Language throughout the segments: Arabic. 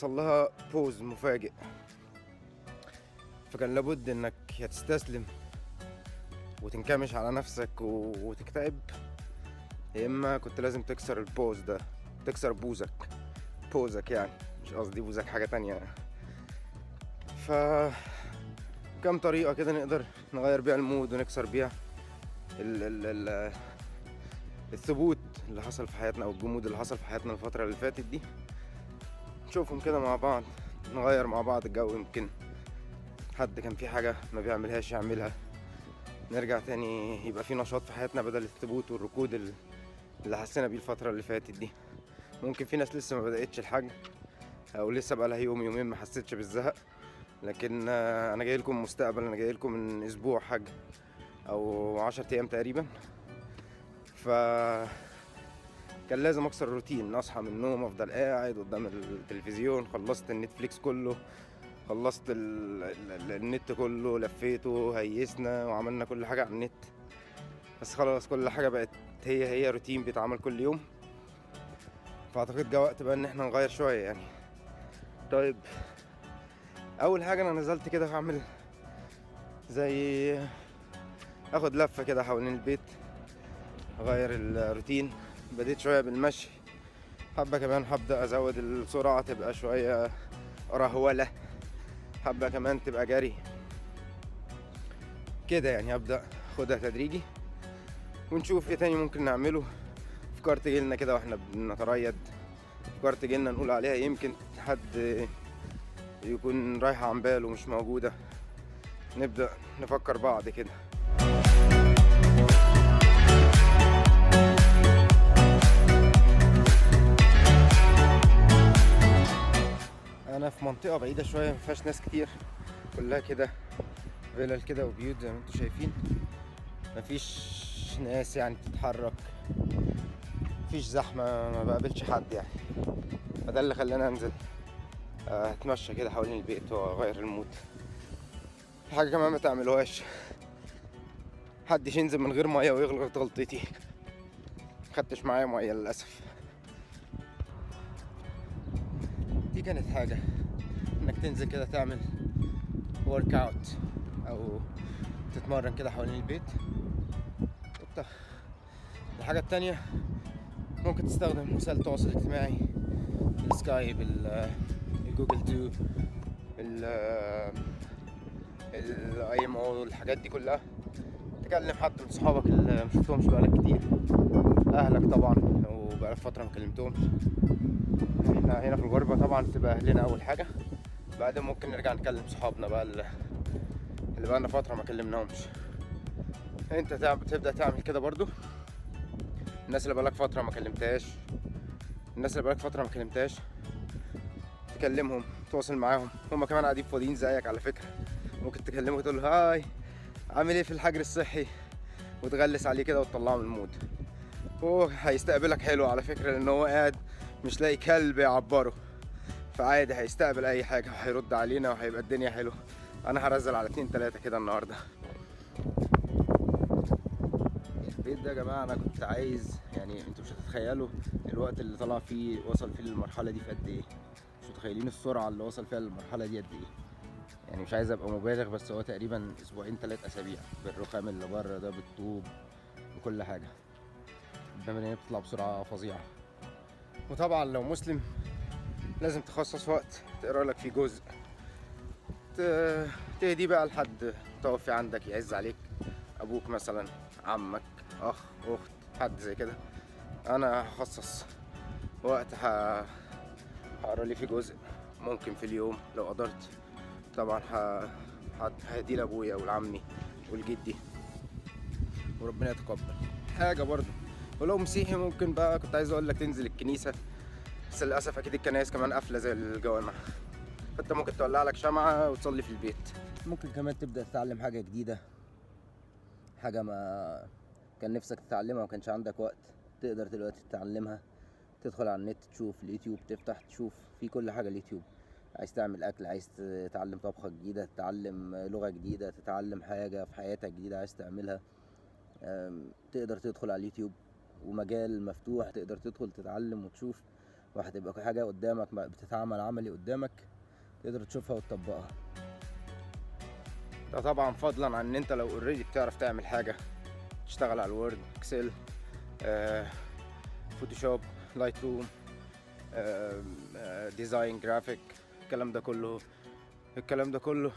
حصل لها pause مفاجئ. فكان لابد إنك يا تستسلم وتنكمش على نفسك. وتكتئب. يا إما كنت لازم تكسر ال pause ده تكسر pause ك pause ك يعني مش قصدي بوزك حاجة تانية. ف كم طريقة كده نقدر نغير بيها ال mood ونكسر بيها ال... ال... ال... الثبوت اللي حصل في حياتنا أو الجمود اللي حصل في حياتنا الفترة اللي فاتت دي. نشوفهم كده مع بعض نغير مع بعض الجو يمكن حد كان في حاجة ما بيعملهاش يعملها. نرجع تاني يبقى في نشاط في حياتنا بدل الثبوت والركود ال- اللي حسينا بيه الفترة اللي فاتت دي. ممكن في ناس لسه ما بدأتش الحاجة أو لسه بقالها يوم يومين ما حسيتش بالزهق. لكن أنا جاي لكم مستقبل أنا جاي لكم من أسبوع حاجة أو عشرة أيام تقريبا. ف كان لازم أكسر الروتين أصحى من النوم أفضل قاعد قدام التلفزيون خلصت النتفليكس كله خلصت ال... ال... النت كله لفيته هيسنا وعملنا كل حاجة على النت. بس خلاص كل حاجة بقت هي هي روتين بيتعمل كل يوم. فأعتقد جه وقت بقى إن إحنا نغير شوية يعني. طيب أول حاجة أنا نزلت كده هعمل زي آخد لفة كده حوالين البيت أغير الروتين. بديت شوية بالمشي. حبة كمان هبدأ أزود السرعة تبقى شوية رهولة. حبة كمان تبقى جري. كده يعني هبدأ خدها تدريجي. ونشوف إيه تاني ممكن نعمله. أفكار تجيلنا كده وإحنا بنتريد أفكار تجيلنا نقول عليها يمكن حد يكون رايحة عن باله مش موجودة. نبدأ نفكر بعض كده. في منطقة بعيدة شوية ما فيهاش ناس كتير. كلها كده فيلل كده وبيوت زي ما أنتم شايفين. مفيش ناس يعني بتتحرك. مفيش زحمة ما بقابلش حد يعني. فده اللي خلاني انزل آه، اتمشى كده حوالين البيت واغير المود. في حاجة كمان ما تعملوهاش محدش ينزل من غير مية ويغلط غلطتي. خدتش معايا مية للأسف. دي كانت حاجة. إنك تنزل كده تعمل workout أو تتمرن كده حوالين البيت. الحاجة التانية ممكن تستخدم وسائل التواصل الاجتماعي ال Skype ال- ال Google Duo ال ال IMO الحاجات دي كلها. تكلم حد من صحابك اللي مشفتهمش بقالك كتير. أهلك طبعا لو بقالك فترة ما كلمتهمش. إحنا هنا في الغربة طبعا تبقى أهلنا أول حاجة. بعدين ممكن نرجع نكلم صحابنا بقى اللي بقالنا فترة ما كلمناهمش. انت تبدأ تعمل كده برضو؟ الناس اللي بقالك فترة ما كلمتهاش. الناس اللي بقالك فترة ما كلمتهاش تكلمهم تواصل معاهم. هما كمان قاعدين فاضيين زيك على فكرة. ممكن تكلمه وتقول له هاي عامل إيه في الحجر الصحي؟ وتغلس عليه كده وتطلعه من المود. هو هيستقبلك حلو على فكرة لأن هو قاعد مش لاقي كلب يعبره. فعادي هيستقبل أي حاجة وهيرد علينا وهيبقى الدنيا حلوة. أنا هرزل على اتنين تلاتة كده النهاردة. البيت ده يا جماعة أنا كنت عايز يعني أنتوا مش هتتخيلوا الوقت اللي طلع فيه وصل فيه للمرحلة دي في قد إيه. مش متخيلين السرعة اللي وصل فيها للمرحلة دي قد إيه. يعني مش عايز أبقى مبالغ بس هو تقريبا أسبوعين تلات أسابيع بالرخام اللي بره ده بالطوب بكل حاجة. الدنيا بتطلع بسرعة فظيعة. وطبعا لو مسلم لازم تخصص وقت تقرأ لك فيه جزء. تهدي بقى لحد توفي عندك يعز عليك. أبوك مثلا عمك أخ أخت حد زي كده. أنا هخصص وقت هقرأ لي فيه جزء ممكن في اليوم لو قدرت. طبعا ه- ه- ههديه لأبويا ولعمي ولجدي وربنا يتقبل. حاجة برضه ولو مسيحي ممكن بقى كنت عايز أقول لك تنزل الكنيسة. بس للأسف أكيد الكنايس كمان قافلة زي الجوامع. فأنت ممكن تولع لك شمعة وتصلي في البيت. ممكن كمان تبدأ تتعلم حاجة جديدة. حاجة ما كان نفسك تتعلمها وما كانش عندك وقت تقدر دلوقتي تتعلمها. تدخل على النت تشوف اليوتيوب تفتح تشوف في كل حاجة اليوتيوب. عايز تعمل أكل عايز تتعلم طبخة جديدة تتعلم لغة جديدة تتعلم حاجة في حياتك جديدة عايز تعملها. تقدر تدخل على اليوتيوب. ومجال مفتوح تقدر تدخل تتعلم وتشوف. وهتبقى حاجة قدامك ما- بتتعمل عملي قدامك تقدر تشوفها وتطبقها. ده طبعا فضلا عن إن أنت لو already بتعرف تعمل حاجة تشتغل على ال Word Excel Photoshop Lightroom design graphic الكلام ده كله. الكلام ده كله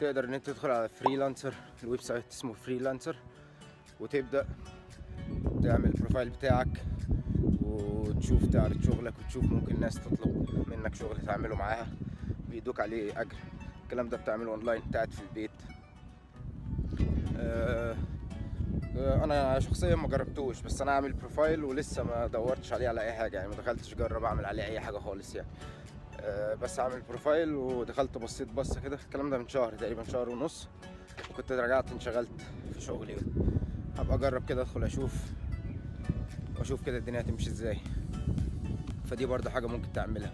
تقدر إن أنت تدخل على Freelancer ال website اسمه Freelancer وتبدأ تعمل ال profile بتاعك. وتشوف تعرض شغلك وتشوف ممكن ناس تطلب منك شغل تعمله معاها بيدوك عليه أجر. الكلام ده بتعمله اونلاين قاعد في البيت. آه، آه، أنا شخصيا ما جربتوش بس أنا عامل profile ولسه ما دورتش عليه على أي حاجة يعني ما دخلتش أجرب أعمل عليه أي حاجة خالص يعني. آه، بس عامل profile ودخلت بصيت بصة كده. الكلام ده من شهر تقريبا شهر ونص. وكنت رجعت انشغلت في شغلي. هبقى أجرب كده أدخل أشوف. وأشوف كده الدنيا هتمشي إزاي. فدي برضه حاجة ممكن تعملها.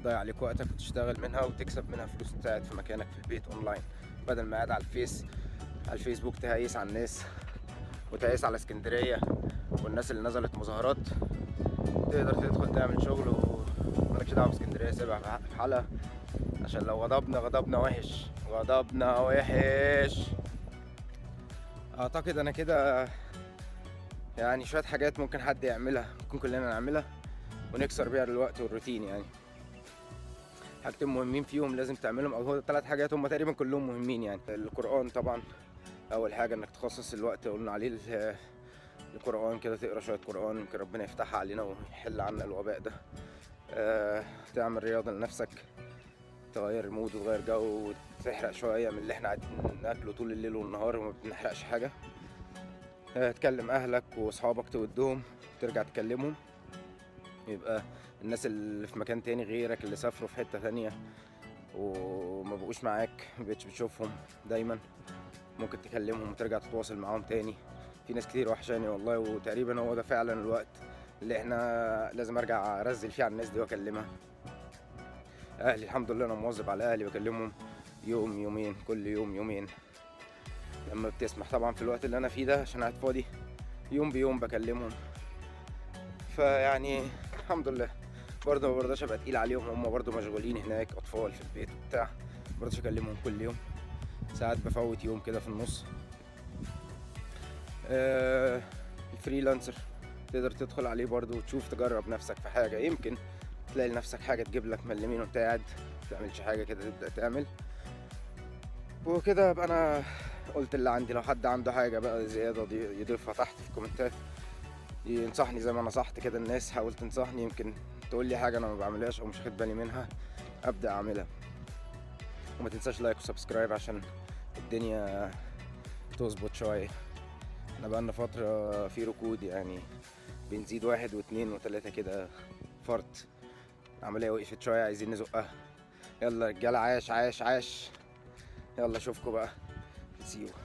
تضيع عليك وقتك وتشتغل منها وتكسب منها فلوس وانت في مكانك في البيت أونلاين. بدل ما قاعد على الفيس على الفيسبوك تهيس على الناس وتهيس على اسكندرية والناس اللي نزلت مظاهرات تقدر تدخل تعمل شغل ومالكش دعوة باسكندرية سيبها في حالها. عشان لو غضبنا غضبنا وحش. غضبنا وحش. أعتقد أنا كده يعني شوية حاجات ممكن حد يعملها ممكن كلنا نعملها ونكسر بيها الوقت والروتين يعني. حاجتين مهمين فيهم لازم تعملهم أو هو ثلاث حاجات هم تقريبا كلهم مهمين يعني. القرآن طبعا أول حاجة إنك تخصص الوقت قلنا عليه ال- القرآن كده تقرأ شوية قرآن يمكن ربنا يفتحها علينا ويحل عنا الوباء ده. آه، تعمل رياضة لنفسك تغير المود وتغير جو وتحرق شوية من اللي إحنا قاعدين ناكله طول الليل والنهار وما بنحرقش حاجة. تكلم أهلك وأصحابك تودهم ترجع تكلمهم. يبقى الناس اللي في مكان تاني غيرك اللي سافروا في حتة تانية وما بقوش معاك مبقتش بتشوفهم دايما. ممكن تكلمهم وترجع تتواصل معاهم تاني. في ناس كتير وحشاني والله وتقريبا هو ده فعلا الوقت اللي إحنا لازم أرجع أرزل فيه على الناس دي وأكلمها. أهلي الحمد لله أنا مواظب على أهلي بكلمهم يوم يومين كل يوم يومين. لما بتسمح طبعا في الوقت اللي أنا فيه ده عشان قاعد فاضي يوم بيوم بكلمهم. فيعني الحمد لله. برضه ما برضاش أبقى تقيل عليهم هم برضه مشغولين هناك أطفال في البيت وبتاع ما برضاش أكلمهم كل يوم. ساعات بفوت يوم كده في النص. آه الفريلانسر تقدر تدخل عليه برضه وتشوف تجرب نفسك في حاجة. يمكن تلاقي لنفسك حاجة تجيب لك ملمين وانت قاعد ما تعملش حاجة كده تبدأ تعمل. وكده ابقى أنا قلت اللي عندي لو حد عنده حاجة بقى زيادة دي- يضيفها تحت في ال comment ات. ينصحني زي ما نصحت كده الناس حاول تنصحني يمكن تقول لي حاجة أنا ما بعملهاش أو مش واخد بالي منها أبدأ أعملها. وما تنساش like و subscribe عشان الدنيا تظبط شوية. إحنا بقالنا فترة في ركود يعني بنزيد واحد واثنين وثلاثه كده فرد العملية وقفت شوية عايزين نزقها. يلا رجالة عاش عاش عاش. يلا اشوفكم بقى. see you.